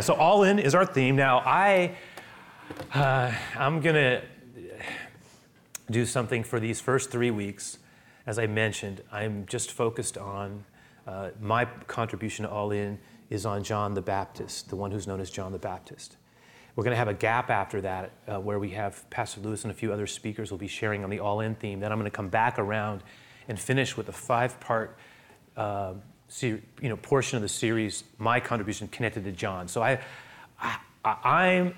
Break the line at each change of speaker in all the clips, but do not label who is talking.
Amen. So all in is our theme. Now I, uh, I'm gonna do something for these first three weeks. As I mentioned, I'm just focused on uh, my contribution to all in is on John the Baptist, the one who's known as John the Baptist. We're going to have a gap after that uh, where we have Pastor Lewis and a few other speakers will be sharing on the all in theme. Then I'm going to come back around and finish with a five part uh, you know, portion of the series, my contribution connected to John. So I, I, am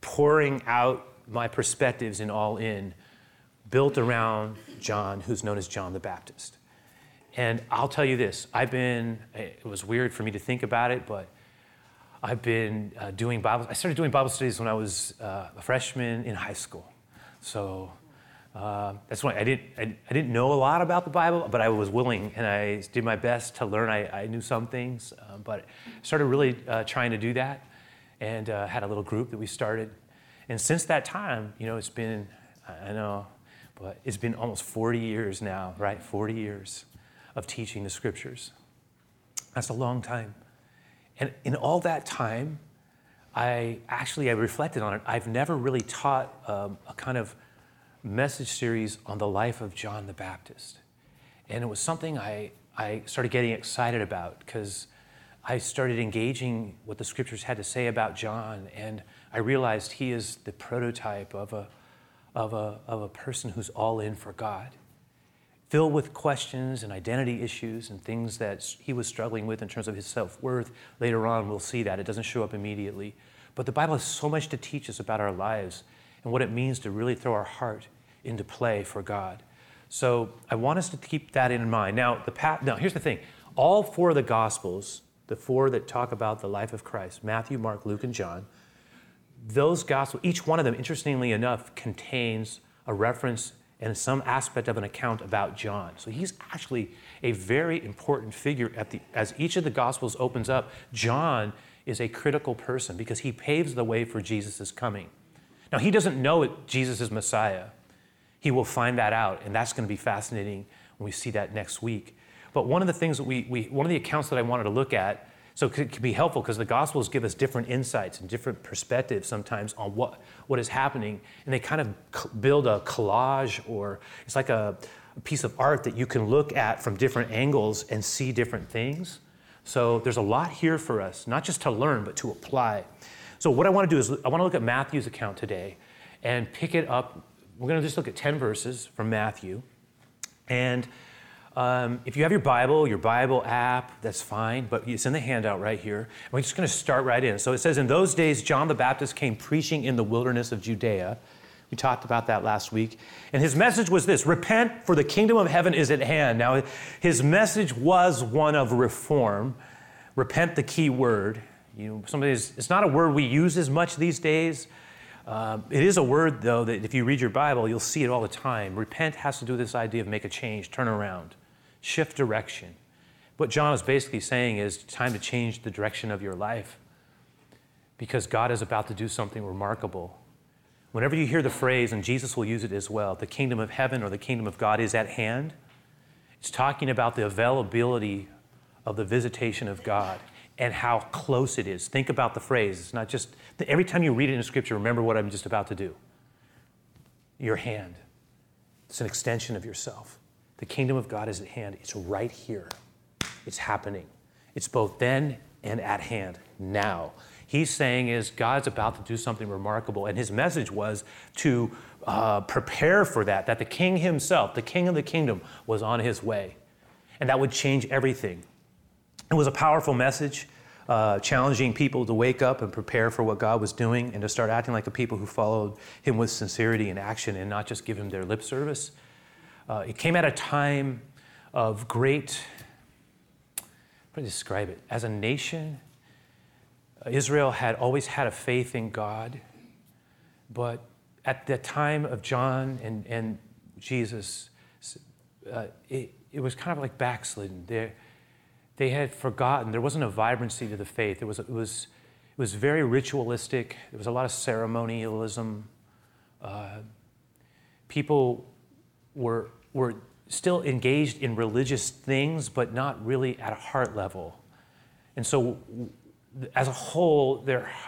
pouring out my perspectives in all in, built around John, who's known as John the Baptist. And I'll tell you this I've been, it was weird for me to think about it, but I've been uh, doing Bible, I started doing Bible studies when I was uh, a freshman in high school. So uh, that's why I didn't, I, I, didn't know a lot about the Bible, but I was willing and I did my best to learn. I, I knew some things, uh, but started really uh, trying to do that and uh, had a little group that we started. And since that time, you know, it's been, I know, but it's been almost 40 years now, right? 40 years of teaching the scriptures. That's a long time. And in all that time, I actually I reflected on it. I've never really taught um, a kind of message series on the life of John the Baptist. And it was something I, I started getting excited about because I started engaging what the scriptures had to say about John, and I realized he is the prototype of a, of a, of a person who's all in for God filled with questions and identity issues and things that he was struggling with in terms of his self worth. Later on, we'll see that. It doesn't show up immediately. But the Bible has so much to teach us about our lives and what it means to really throw our heart into play for God. So I want us to keep that in mind. Now, the pa- now here's the thing all four of the Gospels, the four that talk about the life of Christ Matthew, Mark, Luke, and John those Gospels, each one of them, interestingly enough, contains a reference and some aspect of an account about John. So he's actually a very important figure at the, as each of the Gospels opens up. John is a critical person because he paves the way for Jesus' coming. Now, he doesn't know it, Jesus is Messiah. He will find that out, and that's going to be fascinating when we see that next week. But one of the things that we, we one of the accounts that I wanted to look at so it could, be helpful because the Gospels give us different insights and different perspectives sometimes on what, what is happening. And they kind of build a collage or it's like a, a piece of art that you can look at from different angles and see different things. So there's a lot here for us, not just to learn, but to apply. So what I want to do is I want to look at Matthew's account today and pick it up. We're going to just look at 10 verses from Matthew. And um, if you have your Bible, your Bible app, that's fine, but it's in the handout right here. And we're just going to start right in. So it says, In those days, John the Baptist came preaching in the wilderness of Judea. We talked about that last week. And his message was this Repent, for the kingdom of heaven is at hand. Now, his message was one of reform. Repent, the key word. You know, somebody's, it's not a word we use as much these days. Uh, it is a word, though, that if you read your Bible, you'll see it all the time. Repent has to do with this idea of make a change, turn around shift direction. What John is basically saying is time to change the direction of your life because God is about to do something remarkable. Whenever you hear the phrase, and Jesus will use it as well, the kingdom of heaven or the kingdom of God is at hand, it's talking about the availability of the visitation of God and how close it is. Think about the phrase. It's not just, every time you read it in Scripture, remember what I'm just about to do. Your hand, it's an extension of yourself. The kingdom of God is at hand. It's right here. It's happening. It's both then and at hand now. He's saying is God's about to do something remarkable, and his message was to uh, prepare for that. That the King himself, the King of the kingdom, was on his way, and that would change everything. It was a powerful message. Uh, challenging people to wake up and prepare for what God was doing and to start acting like the people who followed Him with sincerity and action and not just give Him their lip service. Uh, it came at a time of great, how do I describe it? As a nation, Israel had always had a faith in God, but at the time of John and, and Jesus, uh, it, it was kind of like backslidden. They, they had forgotten. There wasn't a vibrancy to the faith. It was, it was, it was very ritualistic. There was a lot of ceremonialism. Uh, people were were still engaged in religious things, but not really at a heart level. And so, as a whole,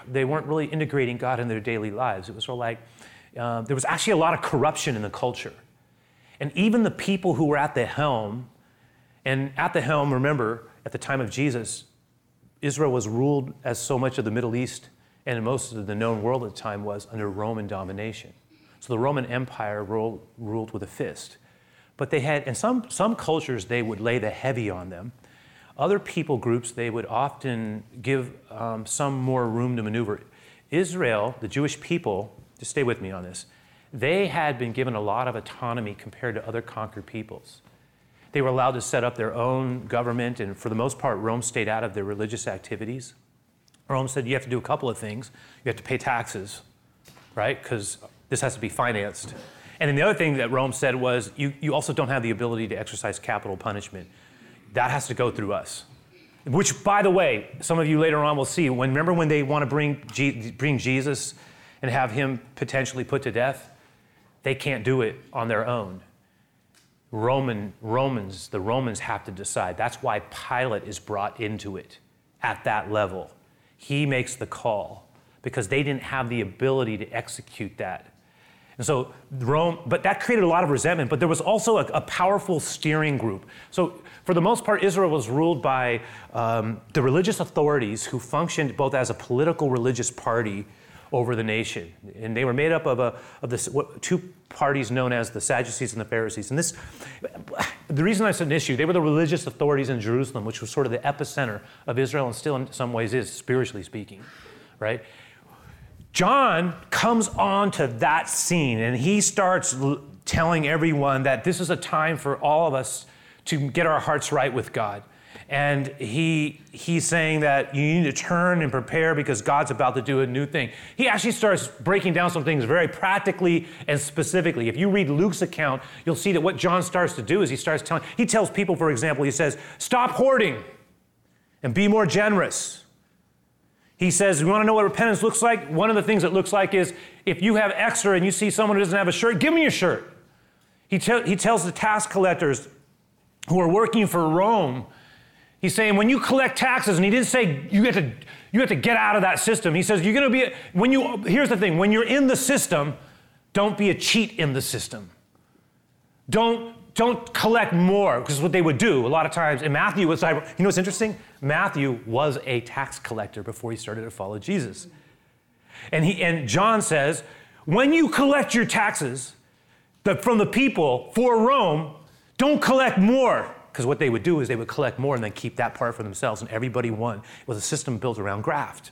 they weren't really integrating God in their daily lives. It was sort of like uh, there was actually a lot of corruption in the culture. And even the people who were at the helm, and at the helm, remember, at the time of Jesus, Israel was ruled as so much of the Middle East and most of the known world at the time was under Roman domination. So the Roman Empire ruled, ruled with a fist. But they had, in some, some cultures, they would lay the heavy on them. Other people groups, they would often give um, some more room to maneuver. Israel, the Jewish people, just stay with me on this, they had been given a lot of autonomy compared to other conquered peoples. They were allowed to set up their own government, and for the most part, Rome stayed out of their religious activities. Rome said you have to do a couple of things. You have to pay taxes, right? Because this has to be financed. And then the other thing that Rome said was you, you also don't have the ability to exercise capital punishment. That has to go through us. Which, by the way, some of you later on will see. When remember when they want to bring bring Jesus and have him potentially put to death, they can't do it on their own. Roman Romans, the Romans have to decide. That's why Pilate is brought into it at that level. He makes the call because they didn't have the ability to execute that. And so Rome, but that created a lot of resentment. But there was also a, a powerful steering group. So for the most part, Israel was ruled by um, the religious authorities who functioned both as a political religious party over the nation. And they were made up of, a, of the, what, two parties known as the Sadducees and the Pharisees. And this, the reason I said an issue, they were the religious authorities in Jerusalem, which was sort of the epicenter of Israel and still in some ways is, spiritually speaking, right? John comes on to that scene and he starts l- telling everyone that this is a time for all of us to get our hearts right with God. And he, he's saying that you need to turn and prepare because God's about to do a new thing. He actually starts breaking down some things very practically and specifically. If you read Luke's account, you'll see that what John starts to do is he starts telling, he tells people, for example, he says, stop hoarding and be more generous. He says, You want to know what repentance looks like? One of the things it looks like is if you have extra and you see someone who doesn't have a shirt, give me your shirt. He, te- he tells the tax collectors who are working for Rome, He's saying when you collect taxes, and he didn't say you have to, you have to get out of that system. He says you're going to be, when you, here's the thing, when you're in the system, don't be a cheat in the system. Don't, don't collect more, because what they would do a lot of times. And Matthew was, you know what's interesting? Matthew was a tax collector before he started to follow Jesus. And, he, and John says, when you collect your taxes the, from the people for Rome, don't collect more because what they would do is they would collect more and then keep that part for themselves, and everybody won. It was a system built around graft,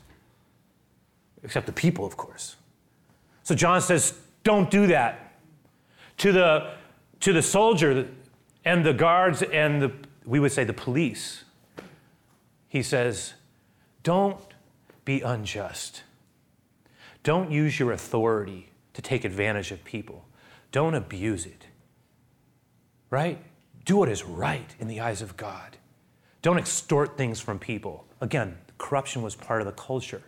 except the people, of course. So John says, don't do that. To the, to the soldier and the guards and the, we would say the police, he says, don't be unjust. Don't use your authority to take advantage of people. Don't abuse it. Right? Do what is right in the eyes of God. Don't extort things from people. Again, corruption was part of the culture.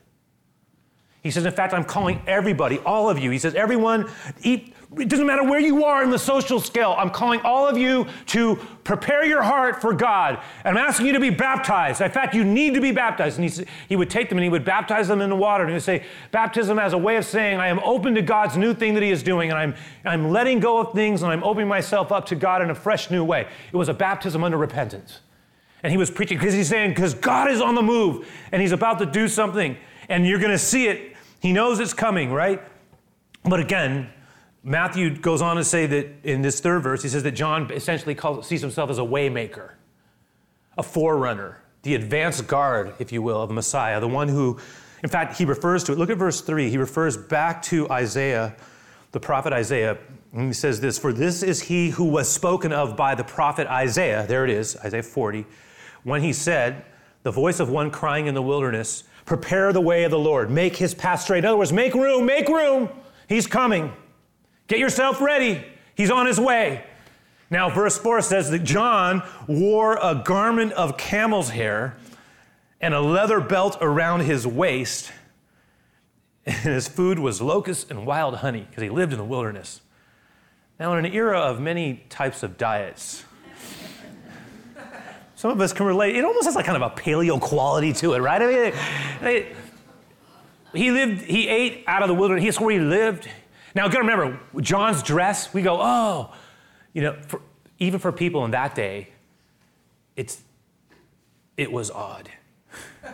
He says, in fact, I'm calling everybody, all of you. He says, everyone, it doesn't matter where you are in the social scale, I'm calling all of you to prepare your heart for God. And I'm asking you to be baptized. In fact, you need to be baptized. And he, he would take them and he would baptize them in the water. And he would say, baptism as a way of saying, I am open to God's new thing that he is doing. And I'm, I'm letting go of things and I'm opening myself up to God in a fresh new way. It was a baptism under repentance. And he was preaching because he's saying, because God is on the move and he's about to do something. And you're going to see it he knows it's coming, right? But again, Matthew goes on to say that in this third verse, he says that John essentially calls, sees himself as a waymaker, a forerunner, the advance guard, if you will, of the Messiah, the one who, in fact, he refers to it. Look at verse 3. He refers back to Isaiah, the prophet Isaiah, and he says this For this is he who was spoken of by the prophet Isaiah, there it is, Isaiah 40, when he said, The voice of one crying in the wilderness, Prepare the way of the Lord. Make his path straight. In other words, make room, make room. He's coming. Get yourself ready. He's on his way. Now, verse 4 says that John wore a garment of camel's hair and a leather belt around his waist. And his food was locusts and wild honey because he lived in the wilderness. Now, in an era of many types of diets, Some of us can relate. It almost has like kind of a paleo quality to it, right? I mean, he lived, he ate out of the wilderness. He's where he lived. Now, gotta remember, John's dress, we go, oh, you know, for, even for people in that day, it's, it was odd.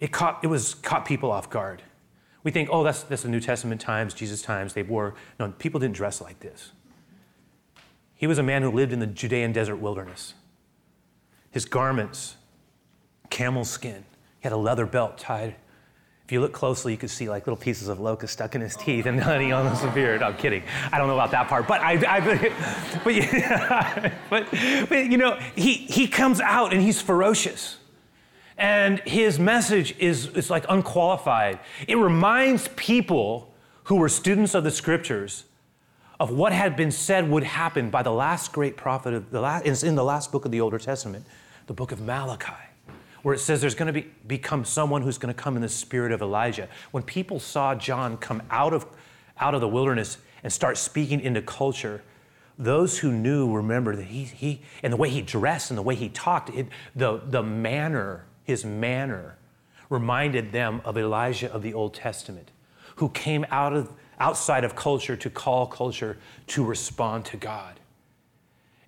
It caught, it was caught people off guard. We think, oh, that's, that's the New Testament times, Jesus times, they wore, no, people didn't dress like this. He was a man who lived in the Judean desert wilderness. His garments, camel skin, he had a leather belt tied if you look closely, you could see like little pieces of locust stuck in his teeth and honey on his beard. I'm kidding. I don't know about that part, but I, I but, but, but you know, he he comes out and he's ferocious, and his message is is like unqualified. It reminds people who were students of the scriptures of what had been said would happen by the last great prophet of the last in the last book of the Older Testament, the book of Malachi where it says there's going to be, become someone who's going to come in the spirit of Elijah. When people saw John come out of, out of the wilderness and start speaking into culture, those who knew remember that he, he and the way he dressed and the way he talked, it, the, the manner, his manner, reminded them of Elijah of the Old Testament, who came out of outside of culture to call culture to respond to God.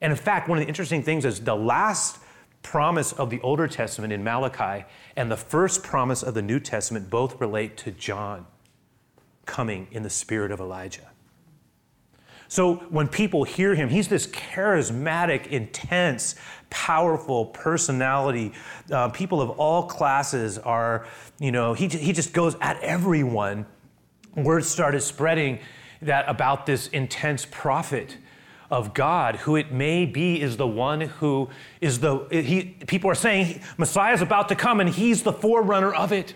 And in fact, one of the interesting things is the last promise of the Older Testament in Malachi and the first promise of the New Testament both relate to John coming in the spirit of Elijah. So when people hear him, he's this charismatic, intense, powerful personality. Uh, people of all classes are, you know, he, he just goes at everyone. Word started spreading that about this intense prophet of God, who it may be is the one who is the, he, people are saying Messiah is about to come and he's the forerunner of it.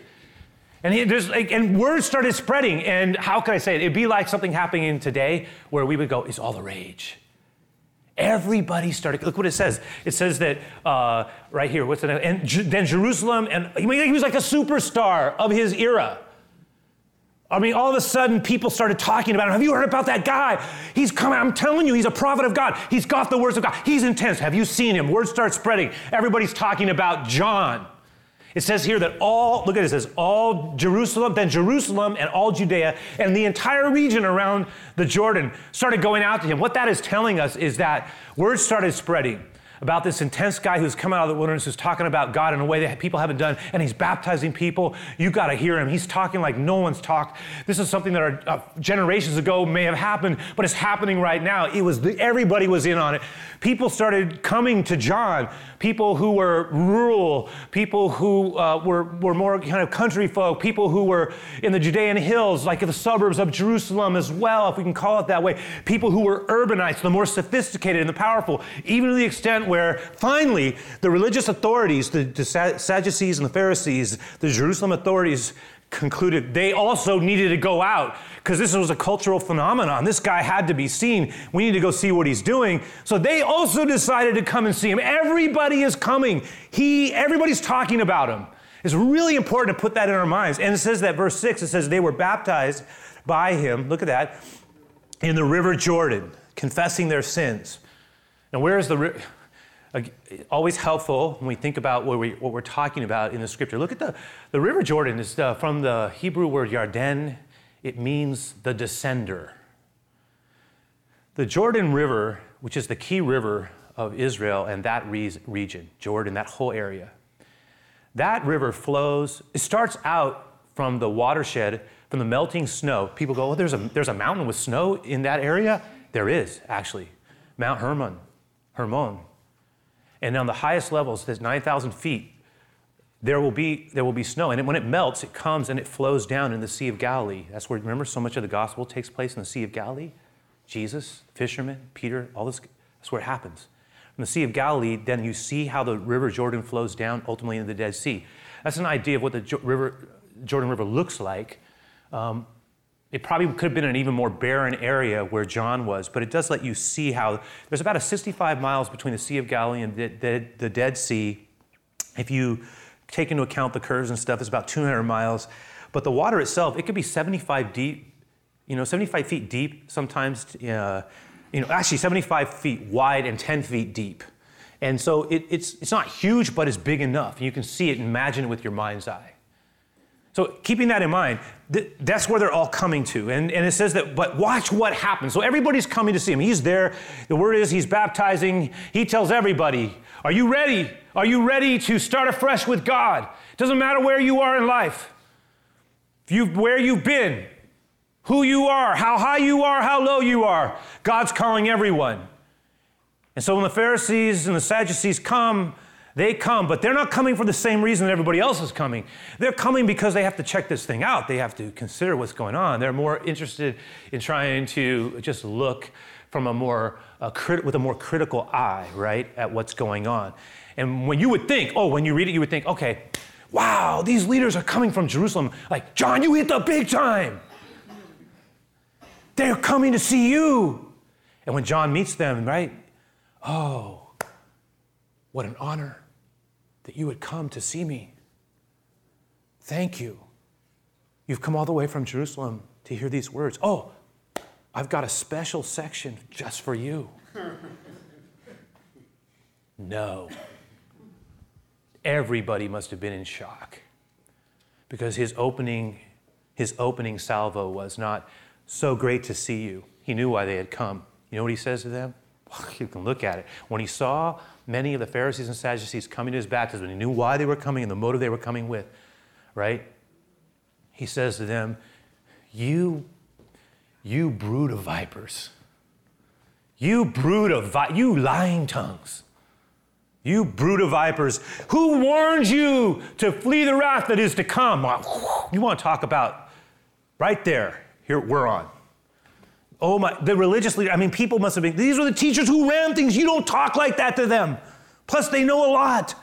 And, he, there's, and word started spreading. And how could I say it? It'd be like something happening today where we would go, it's all the rage. Everybody started, look what it says. It says that uh, right here, what's it? And then Jerusalem, and he was like a superstar of his era. I mean, all of a sudden, people started talking about him. Have you heard about that guy? He's coming. I'm telling you, he's a prophet of God. He's got the words of God. He's intense. Have you seen him? Words start spreading. Everybody's talking about John. It says here that all, look at it, it says all Jerusalem, then Jerusalem and all Judea and the entire region around the Jordan started going out to him. What that is telling us is that words started spreading about this intense guy who's come out of the wilderness, who's talking about God in a way that people haven't done, and he's baptizing people. You got to hear him. He's talking like no one's talked. This is something that our, uh, generations ago may have happened, but it's happening right now. It was the, everybody was in on it. People started coming to John. People who were rural, people who uh, were, were more kind of country folk, people who were in the Judean hills, like the suburbs of Jerusalem as well, if we can call it that way. People who were urbanites, the more sophisticated and the powerful, even to the extent where finally the religious authorities, the, the Sadducees and the Pharisees, the Jerusalem authorities concluded they also needed to go out because this was a cultural phenomenon. This guy had to be seen. We need to go see what he's doing. So they also decided to come and see him. Everybody is coming. He everybody's talking about him. It's really important to put that in our minds. And it says that verse 6 it says they were baptized by him. Look at that. In the river Jordan, confessing their sins. Now where is the river? Always helpful when we think about what, we, what we're talking about in the scripture. Look at the, the River Jordan is uh, from the Hebrew word Yarden. It means the descender. The Jordan River, which is the key river of Israel and that re- region, Jordan, that whole area, that river flows, it starts out from the watershed, from the melting snow. People go, oh, there's a, there's a mountain with snow in that area? There is, actually. Mount Hermon, Hermon, and on the highest levels, there's 9,000 feet, there will, be, there will be snow. And when it melts, it comes and it flows down in the Sea of Galilee. That's where, remember, so much of the gospel takes place in the Sea of Galilee? Jesus, fishermen, Peter, all this, that's where it happens. From the Sea of Galilee, then you see how the river Jordan flows down ultimately into the Dead Sea. That's an idea of what the river, Jordan River looks like. Um, it probably could have been an even more barren area where John was, but it does let you see how there's about a 65 miles between the Sea of Galilee and the, the, the Dead Sea. If you take into account the curves and stuff, it's about 200 miles. But the water itself, it could be 75 deep, you know, 75 feet deep sometimes, uh, you know, actually 75 feet wide and 10 feet deep. And so it, it's, it's not huge, but it's big enough. You can see it, imagine it with your mind's eye. So, keeping that in mind, th- that's where they're all coming to. And, and it says that, but watch what happens. So, everybody's coming to see him. He's there. The word is he's baptizing. He tells everybody, Are you ready? Are you ready to start afresh with God? It doesn't matter where you are in life, if you, where you've been, who you are, how high you are, how low you are. God's calling everyone. And so, when the Pharisees and the Sadducees come, they come, but they're not coming for the same reason that everybody else is coming. They're coming because they have to check this thing out. They have to consider what's going on. They're more interested in trying to just look from a more a crit- with a more critical eye, right, at what's going on. And when you would think, oh, when you read it, you would think, okay, wow, these leaders are coming from Jerusalem. Like, John, you hit the big time. They're coming to see you. And when John meets them, right, oh, what an honor that you would come to see me. Thank you. You've come all the way from Jerusalem to hear these words. Oh, I've got a special section just for you. no. Everybody must have been in shock because his opening his opening salvo was not so great to see you. He knew why they had come. You know what he says to them? You can look at it. When he saw many of the Pharisees and Sadducees coming to his baptism, he knew why they were coming and the motive they were coming with, right? He says to them, You, you brood of vipers. You brood of vi- you lying tongues. You brood of vipers, who warned you to flee the wrath that is to come? You want to talk about right there. Here we're on. Oh my, the religious leader, I mean, people must have been, these were the teachers who ran things. You don't talk like that to them. Plus, they know a lot.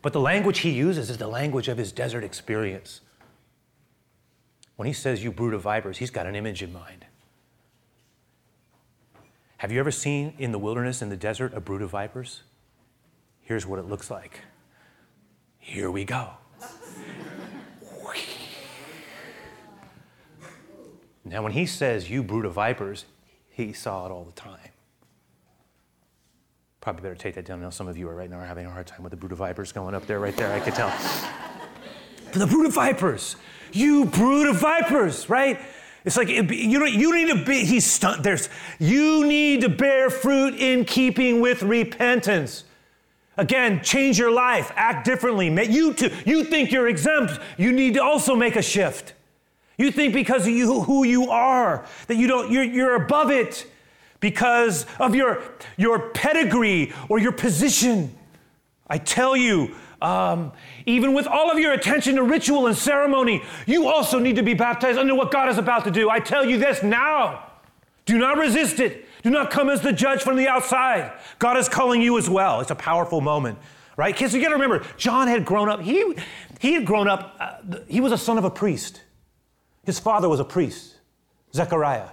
But the language he uses is the language of his desert experience. When he says, you brood of vipers, he's got an image in mind. Have you ever seen in the wilderness, in the desert, a brood of vipers? Here's what it looks like. Here we go. Now, when he says, You brood of vipers, he saw it all the time. Probably better take that down. I know some of you are right now are having a hard time with the brood of vipers going up there, right there. I could tell. the brood of vipers, you brood of vipers, right? It's like you know you need to be. He's stunned. There's you need to bear fruit in keeping with repentance. Again, change your life, act differently. You too, you think you're exempt. You need to also make a shift. You think because of you, who you are, that you don't, you're, you're above it because of your, your pedigree or your position. I tell you, um, even with all of your attention to ritual and ceremony, you also need to be baptized under what God is about to do. I tell you this now. Do not resist it. Do not come as the judge from the outside. God is calling you as well. It's a powerful moment, right? Kids, you got to remember, John had grown up. He, he had grown up. Uh, he was a son of a priest. His father was a priest, Zechariah.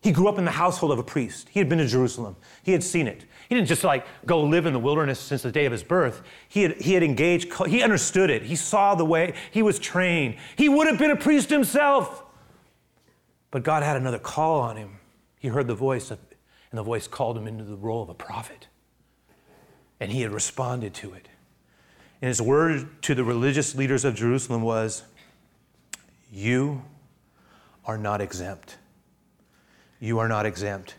He grew up in the household of a priest. He had been to Jerusalem. He had seen it. He didn't just like go live in the wilderness since the day of his birth. He had, he had engaged, he understood it. He saw the way, he was trained. He would have been a priest himself. But God had another call on him. He heard the voice, of, and the voice called him into the role of a prophet. And he had responded to it. And his word to the religious leaders of Jerusalem was, You are not exempt. You are not exempt.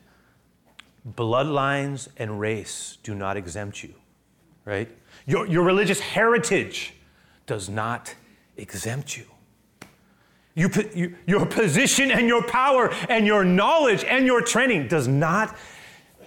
Bloodlines and race do not exempt you, right? Your, your religious heritage does not exempt you. You, you. Your position and your power and your knowledge and your training does not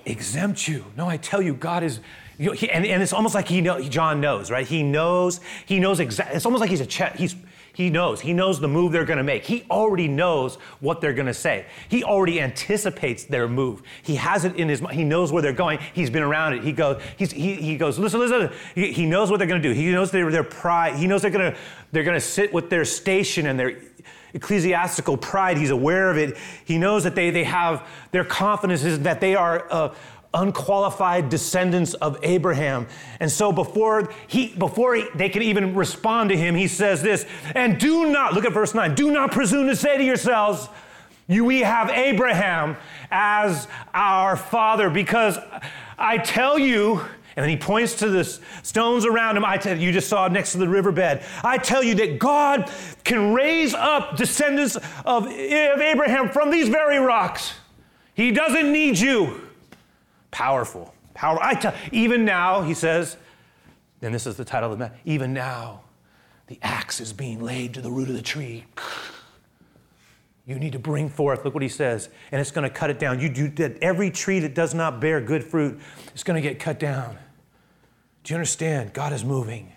exempt you. No, I tell you, God is, you know, he, and, and it's almost like he know, John knows, right? He knows, he knows exactly, it's almost like he's a check, he's, he knows. He knows the move they're going to make. He already knows what they're going to say. He already anticipates their move. He has it in his mind. He knows where they're going. He's been around it. He goes, he's, he, he goes, listen, listen. He, he knows what they're going to do. He knows their, their pride. He knows they're going to, they're going to sit with their station and their ecclesiastical pride. He's aware of it. He knows that they, they have their confidence is that they are uh, unqualified descendants of Abraham. And so before he before he, they can even respond to him, he says this, and do not look at verse 9, do not presume to say to yourselves, You, we have Abraham as our father because I tell you, and then he points to the stones around him. I tell you, just saw next to the riverbed. I tell you that God can raise up descendants of Abraham from these very rocks. He doesn't need you. Powerful. Power. I tell, even now, he says, and this is the title of the message, even now, the axe is being laid to the root of the tree. You need to bring forth, look what he says, and it's going to cut it down. You do that every tree that does not bear good fruit is going to get cut down. Do you understand? God is moving,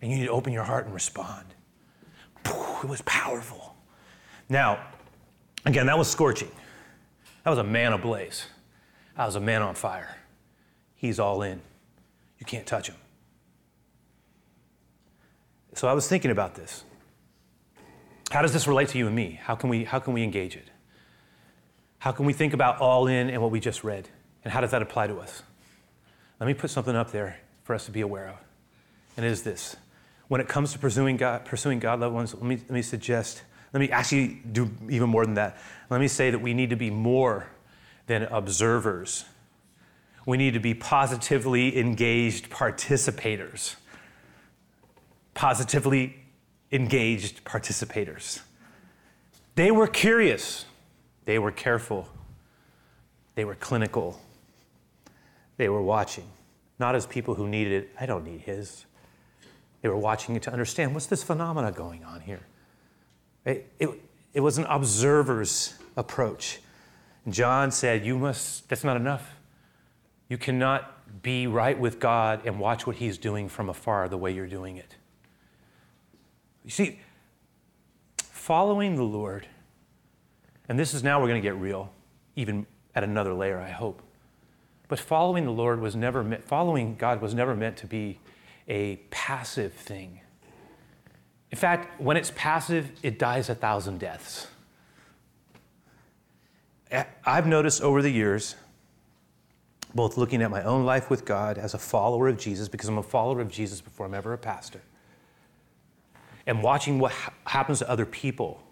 and you need to open your heart and respond. It was powerful. Now, again, that was scorching. That was a man ablaze. That was a man on fire. He's all in. You can't touch him. So I was thinking about this. How does this relate to you and me? How can we, how can we engage it? How can we think about all in and what we just read? And how does that apply to us? Let me put something up there for us to be aware of. And it is this. When it comes to pursuing God, pursuing God, loved ones, let me, let me suggest, let me actually do even more than that. Let me say that we need to be more than observers. We need to be positively engaged participators. Positively engaged participators. They were curious, they were careful, they were clinical, they were watching, not as people who needed it. I don't need his. They were watching it to understand what's this phenomena going on here. It, it, it was an observer's approach. John said, You must, that's not enough. You cannot be right with God and watch what he's doing from afar the way you're doing it. You see, following the Lord, and this is now we're going to get real, even at another layer, I hope. But following the Lord was never meant, following God was never meant to be a passive thing. In fact, when it's passive, it dies a thousand deaths. I've noticed over the years, both looking at my own life with God as a follower of Jesus, because I'm a follower of Jesus before I'm ever a pastor, and watching what ha- happens to other people.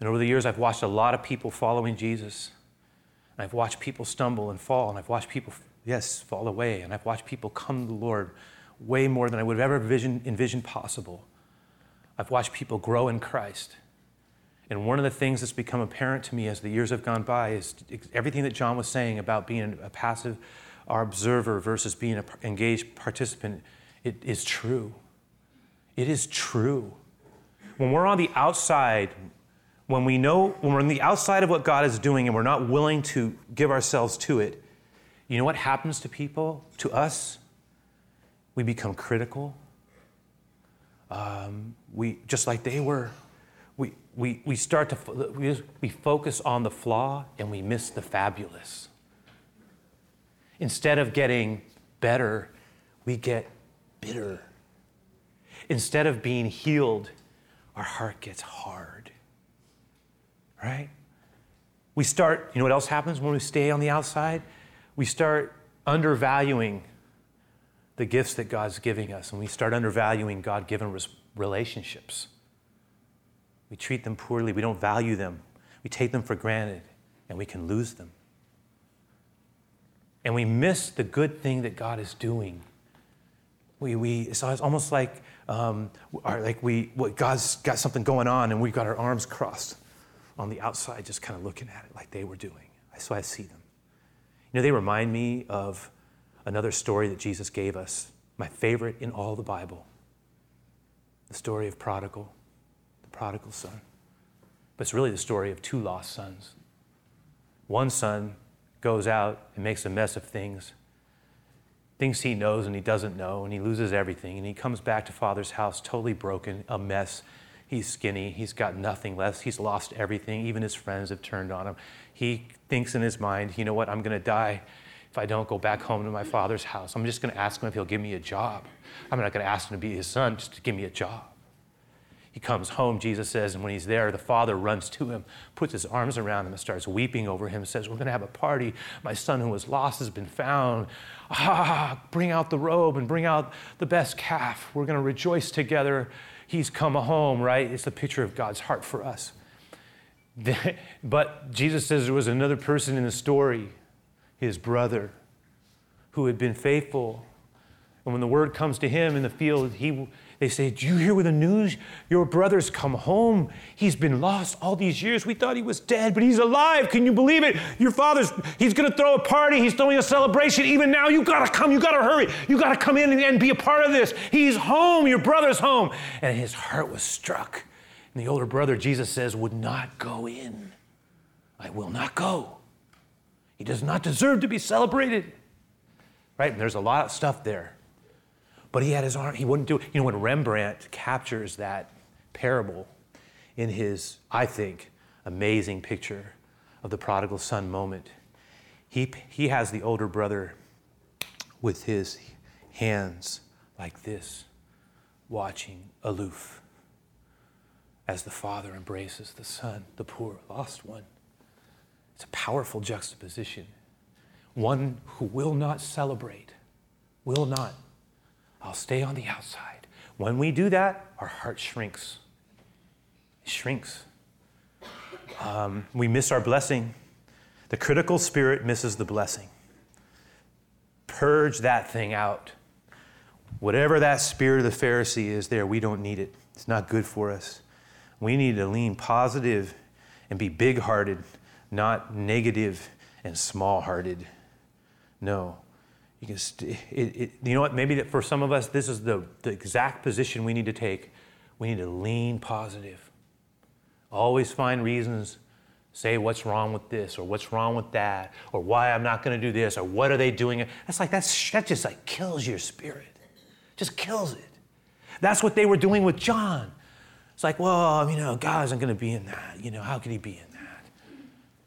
And over the years, I've watched a lot of people following Jesus. And I've watched people stumble and fall, and I've watched people, yes, fall away, and I've watched people come to the Lord way more than I would have ever envisioned, envisioned possible. I've watched people grow in Christ. And one of the things that's become apparent to me as the years have gone by is everything that John was saying about being a passive observer versus being an engaged participant, it is true. It is true. When we're on the outside, when we know, when we're on the outside of what God is doing and we're not willing to give ourselves to it, you know what happens to people, to us? We become critical. Um, we, just like they were, we, we, start to, we, we focus on the flaw and we miss the fabulous. Instead of getting better, we get bitter. Instead of being healed, our heart gets hard. Right? We start, you know what else happens when we stay on the outside? We start undervaluing the gifts that God's giving us, and we start undervaluing God given relationships. We treat them poorly, we don't value them, we take them for granted, and we can lose them. And we miss the good thing that God is doing. We, we, it's almost like um, are like we, what God's got something going on and we've got our arms crossed on the outside, just kind of looking at it like they were doing. So I see them. You know, they remind me of another story that Jesus gave us, my favorite in all the Bible the story of prodigal, prodigal son. But it's really the story of two lost sons. One son goes out and makes a mess of things thinks he knows and he doesn't know, and he loses everything. And he comes back to father's house totally broken, a mess. He's skinny. He's got nothing left. He's lost everything. Even his friends have turned on him. He thinks in his mind, you know what? I'm going to die if I don't go back home to my father's house. I'm just going to ask him if he'll give me a job. I'm not going to ask him to be his son, just to give me a job. He comes home, Jesus says, and when he's there, the father runs to him, puts his arms around him, and starts weeping over him, says, We're going to have a party. My son who was lost has been found. Ah, bring out the robe and bring out the best calf. We're going to rejoice together. He's come home, right? It's the picture of God's heart for us. but Jesus says there was another person in the story, his brother, who had been faithful. And when the word comes to him in the field, he, they say, Do you hear with the news? Your brother's come home. He's been lost all these years. We thought he was dead, but he's alive. Can you believe it? Your father's, he's going to throw a party. He's throwing a celebration. Even now, you got to come. You got to hurry. You got to come in and, and be a part of this. He's home. Your brother's home. And his heart was struck. And the older brother, Jesus says, would not go in. I will not go. He does not deserve to be celebrated. Right? And there's a lot of stuff there. But he had his arm, he wouldn't do it. You know, when Rembrandt captures that parable in his, I think, amazing picture of the prodigal son moment, he, he has the older brother with his hands like this, watching aloof as the father embraces the son, the poor, lost one. It's a powerful juxtaposition. One who will not celebrate, will not I'll stay on the outside. When we do that, our heart shrinks. It shrinks. Um, we miss our blessing. The critical spirit misses the blessing. Purge that thing out. Whatever that spirit of the Pharisee is there, we don't need it. It's not good for us. We need to lean positive and be big hearted, not negative and small hearted. No, you can, st- it, it, you know what? Maybe that for some of us, this is the, the exact position we need to take. We need to lean positive. Always find reasons. Say what's wrong with this or what's wrong with that or why I'm not going to do this or what are they doing? That's like that's, that just like kills your spirit. Just kills it. That's what they were doing with John. It's like, well, you know, God isn't going to be in that. You know, how could he be in that?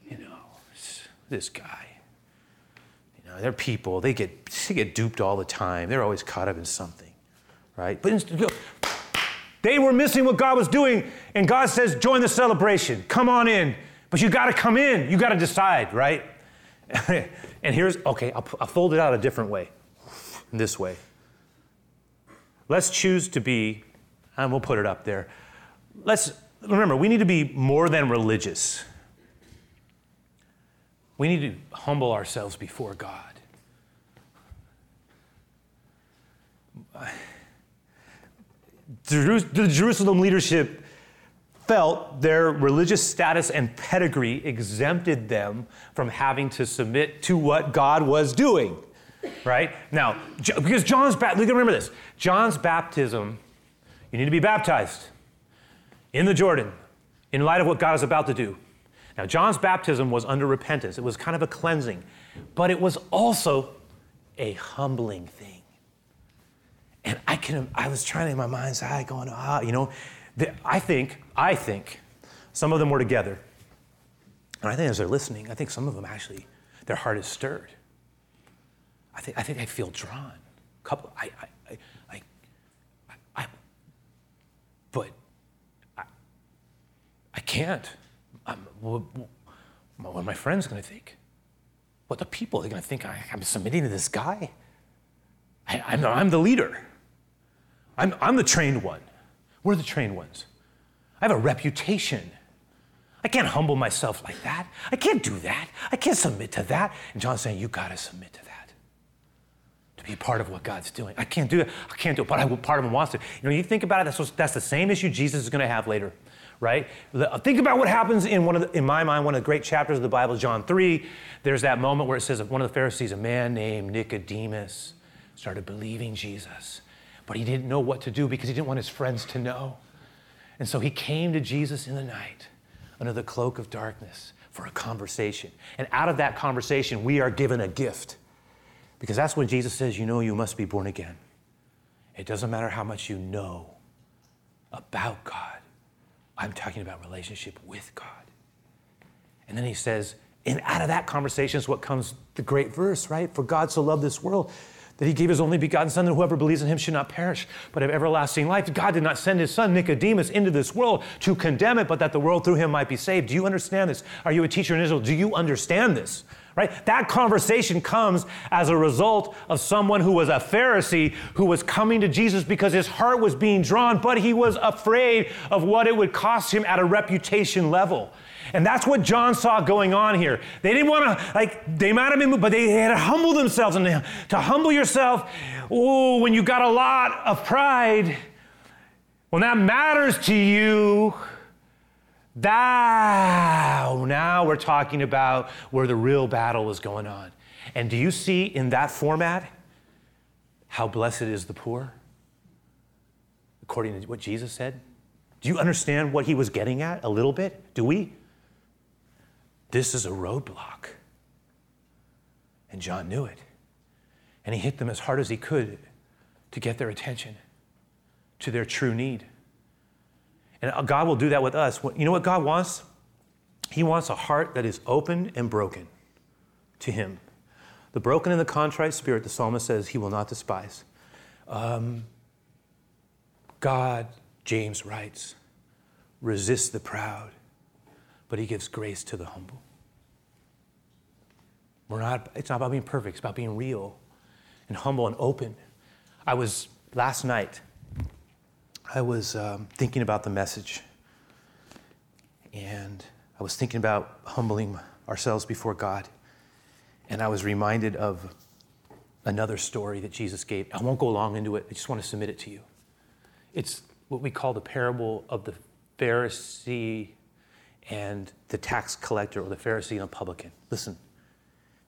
You know, this guy they're people. They get, they get duped all the time. They're always caught up in something, right? But they were missing what God was doing, and God says, join the celebration. Come on in. But you got to come in. You got to decide, right? and here's, okay, I'll, I'll fold it out a different way, this way. Let's choose to be, and we'll put it up there. Let's, remember, we need to be more than religious. We need to humble ourselves before God. The Jerusalem leadership felt their religious status and pedigree exempted them from having to submit to what God was doing. Right? Now, because John's baptism, remember this John's baptism, you need to be baptized in the Jordan in light of what God is about to do. Now, John's baptism was under repentance, it was kind of a cleansing, but it was also a humbling thing. And I can, I was trying in my mind's eye going, ah, you know, I think, I think some of them were together. And I think as they're listening, I think some of them actually, their heart is stirred. I think, I think they feel drawn. Couple, I, I, I, I, I but I, I can't. Um, I'm, what, what are my friends going to think? What the people are going to think I, am submitting to this guy? I, I'm, I'm the leader. I'm, I'm the trained one. We're the trained ones. I have a reputation. I can't humble myself like that. I can't do that. I can't submit to that. And John's saying, You got to submit to that to be a part of what God's doing. I can't do it. I can't do it, but I, part of him wants to. You know, you think about it, that's, that's the same issue Jesus is going to have later right? Uh, think about what happens in one of the, in my mind, one of the great chapters of the Bible, John 3. There's that moment where it says one of the Pharisees, a man named Nicodemus, started believing Jesus. But he didn't know what to do because he didn't want his friends to know. And so he came to Jesus in the night under the cloak of darkness for a conversation. And out of that conversation, we are given a gift. Because that's when Jesus says, You know, you must be born again. It doesn't matter how much you know about God. I'm talking about relationship with God. And then he says, and out of that conversation is what comes the great verse, right? For God so loved this world that he gave his only begotten Son, that whoever believes in him should not perish, but have everlasting life. God did not send his Son, Nicodemus, into this world to condemn it, but that the world through him might be saved. Do you understand this? Are you a teacher in Israel? Do you understand this? Right? That conversation comes as a result of someone who was a Pharisee who was coming to Jesus because his heart was being drawn, but he was afraid of what it would cost him at a reputation level. And that's what John saw going on here. They didn't want to, like, they might have been, but they had to humble themselves. And to humble yourself, oh, when you got a lot of pride, when that matters to you, that, now we're talking about where the real battle is going on. And do you see in that format how blessed is the poor? According to what Jesus said? Do you understand what he was getting at a little bit? Do we? This is a roadblock. And John knew it. And he hit them as hard as he could to get their attention to their true need. And God will do that with us. You know what God wants? He wants a heart that is open and broken to Him. The broken and the contrite spirit, the psalmist says, He will not despise. Um, God, James writes, resists the proud, but He gives grace to the humble. We're not, it's not about being perfect, it's about being real and humble and open. I was last night I was um, thinking about the message, and I was thinking about humbling ourselves before God, and I was reminded of another story that Jesus gave. I won't go long into it, I just want to submit it to you. It's what we call the parable of the Pharisee and the tax collector, or the Pharisee and the publican. Listen.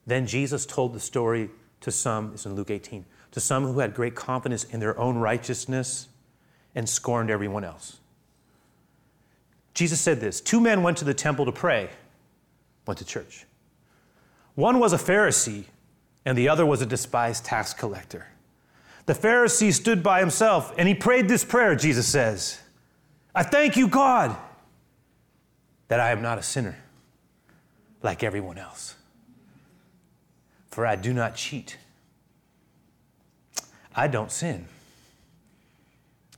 Then Jesus told the story to some, it's in Luke 18, to some who had great confidence in their own righteousness and scorned everyone else. Jesus said this Two men went to the temple to pray, went to church. One was a Pharisee, and the other was a despised tax collector. The Pharisee stood by himself and he prayed this prayer, Jesus says I thank you, God, that I am not a sinner like everyone else. For I do not cheat, I don't sin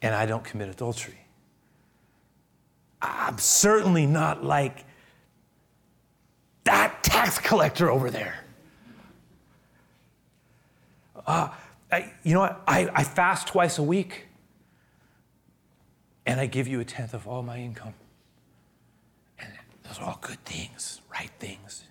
and I don't commit adultery. I'm certainly not like that tax collector over there. Uh, I, you know what? I, I fast twice a week and I give you a tenth of all my income. And those are all good things, right things.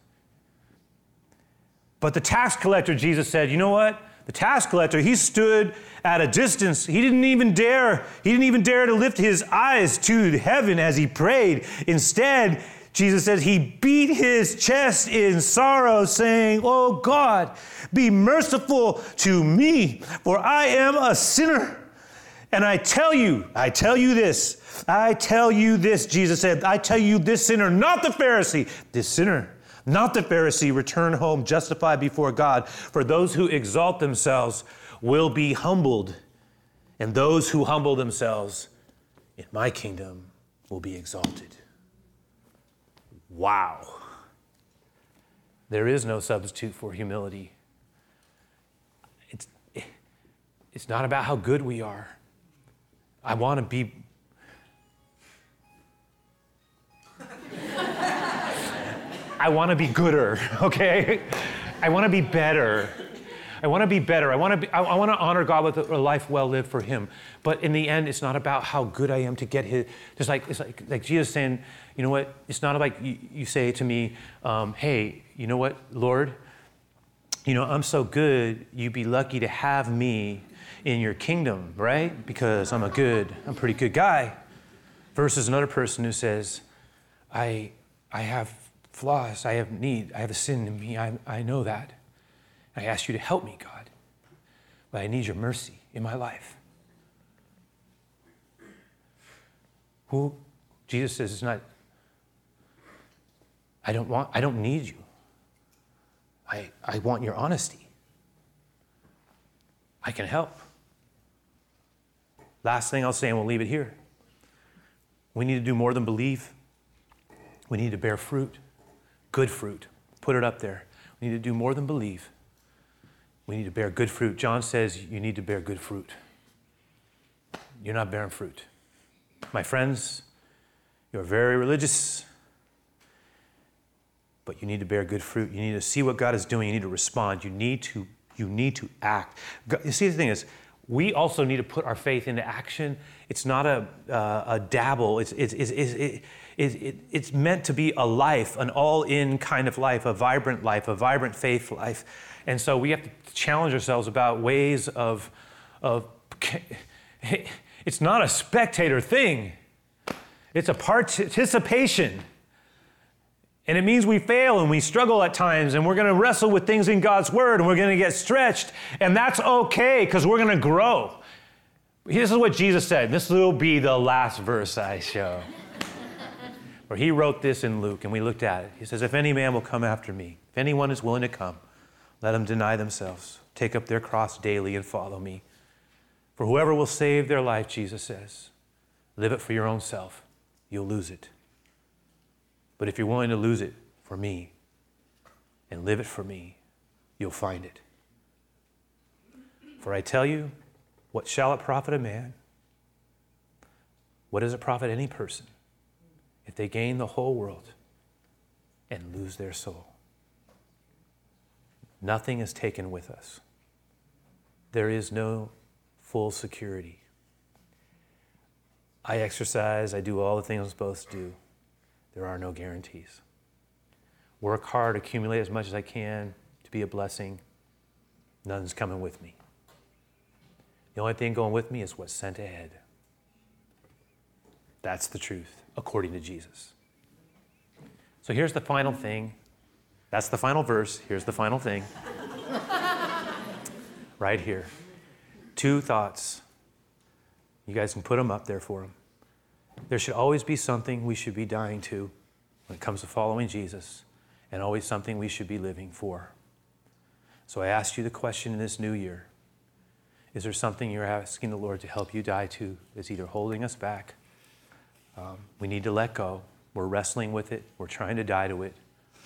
But the tax collector, Jesus said, you know what? The tax collector, he stood at a distance. He didn't even dare, he didn't even dare to lift his eyes to heaven as he prayed. Instead, Jesus says he beat his chest in sorrow, saying, Oh God, be merciful to me, for I am a sinner. And I tell you, I tell you this, I tell you this, Jesus said, I tell you this sinner, not the Pharisee, this sinner not the Pharisee, return home justified before God. For those who exalt themselves will be humbled, and those who humble themselves in my kingdom will be exalted. Wow. There is no substitute for humility. It's, it's not about how good we are. I want to be I want to be gooder, okay? I want to be better. I want to be better. I want to be, I, want to honor God with a, a, life well lived for Him. But in the end, it's not about how good I am to get His. Just like it's like like Jesus saying, you know what? It's not like you, you say to me, um, "Hey, you know what, Lord? You know I'm so good. You'd be lucky to have me in your kingdom, right? Because I'm a good, I'm a pretty good guy." Versus another person who says, "I I have flaws. I have need. I have a sin in me. I, I know that. I ask you to help me, God. But I need your mercy in my life. Who Jesus says it's not, I don't want, I don't need you. I, I want your honesty. I can help. Last thing I'll say, and we'll leave it here. We need to do more than believe. We need to bear fruit good fruit. Put it up there. We need to do more than believe. We need to bear good fruit. John says you need to bear good fruit. You're not bearing fruit. My friends, you're very religious, but you need to bear good fruit. You need to see what God is doing. You need to respond. You need to, you need to act. You see, the thing is, we also need to put our faith into action. It's not a, uh, a dabble, it's, it's, it's, it's, it, it's meant to be a life, an all in kind of life, a vibrant life, a vibrant faith life. And so we have to challenge ourselves about ways of, of it's not a spectator thing, it's a participation. And it means we fail and we struggle at times, and we're going to wrestle with things in God's Word, and we're going to get stretched, and that's okay because we're going to grow. This is what Jesus said. This will be the last verse I show. Where he wrote this in Luke, and we looked at it. He says, If any man will come after me, if anyone is willing to come, let them deny themselves, take up their cross daily, and follow me. For whoever will save their life, Jesus says, live it for your own self, you'll lose it. But if you're willing to lose it for me and live it for me, you'll find it. For I tell you, what shall it profit a man? What does it profit any person if they gain the whole world and lose their soul? Nothing is taken with us. There is no full security. I exercise, I do all the things I'm supposed to do there are no guarantees. Work hard, accumulate as much as I can to be a blessing. None's coming with me. The only thing going with me is what's sent ahead. That's the truth, according to Jesus. So here's the final thing. That's the final verse. Here's the final thing. right here. Two thoughts. You guys can put them up there for them. There should always be something we should be dying to when it comes to following Jesus, and always something we should be living for. So I asked you the question in this new year Is there something you're asking the Lord to help you die to that's either holding us back? Um, we need to let go. We're wrestling with it, we're trying to die to it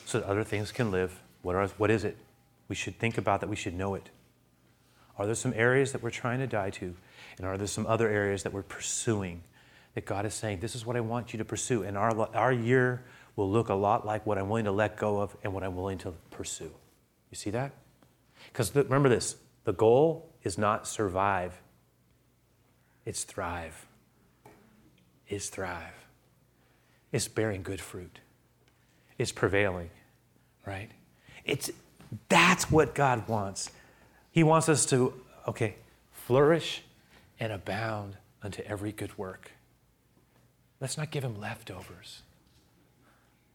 so that other things can live. What, are, what is it? We should think about that, we should know it. Are there some areas that we're trying to die to? And are there some other areas that we're pursuing that God is saying, This is what I want you to pursue. And our, our year will look a lot like what I'm willing to let go of and what I'm willing to pursue. You see that? Because remember this the goal is not survive, it's thrive. It's thrive. It's bearing good fruit. It's prevailing, right? It's that's what God wants. He wants us to, okay, flourish and abound unto every good work. Let's not give him leftovers.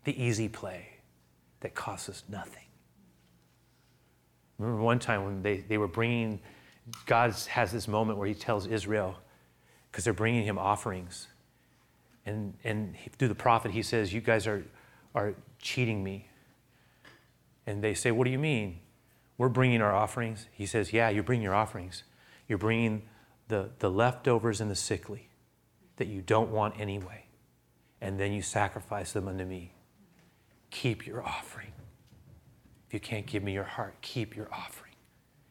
The easy play that costs us nothing. Remember one time when they, they were bringing, God has this moment where he tells Israel, because they're bringing him offerings. And, and through the prophet, he says, You guys are, are cheating me. And they say, What do you mean? We're bringing our offerings. He says, Yeah, you're bringing your offerings. You're bringing the, the leftovers and the sickly that you don't want anyway, and then you sacrifice them unto me. Keep your offering. If you can't give me your heart, keep your offering.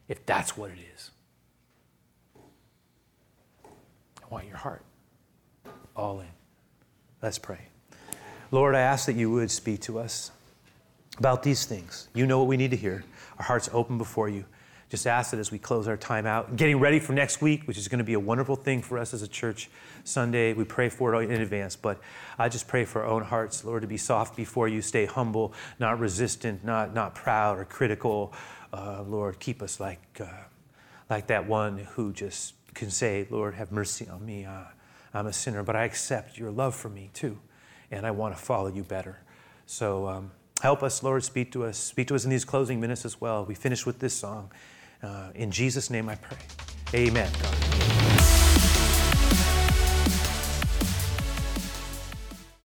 If that's what it is, I want your heart all in. Let's pray. Lord, I ask that you would speak to us about these things. You know what we need to hear. Our hearts open before you just ask that as we close our time out, getting ready for next week, which is going to be a wonderful thing for us as a church Sunday. We pray for it in advance, but I just pray for our own hearts, Lord, to be soft before you, stay humble, not resistant, not, not proud or critical. Uh, Lord, keep us like, uh, like that one who just can say, Lord, have mercy on me. Uh, I'm a sinner, but I accept your love for me too, and I want to follow you better. So um, help us, Lord, speak to us. Speak to us in these closing minutes as well. We finish with this song. Uh, in Jesus' name I pray. Amen. God.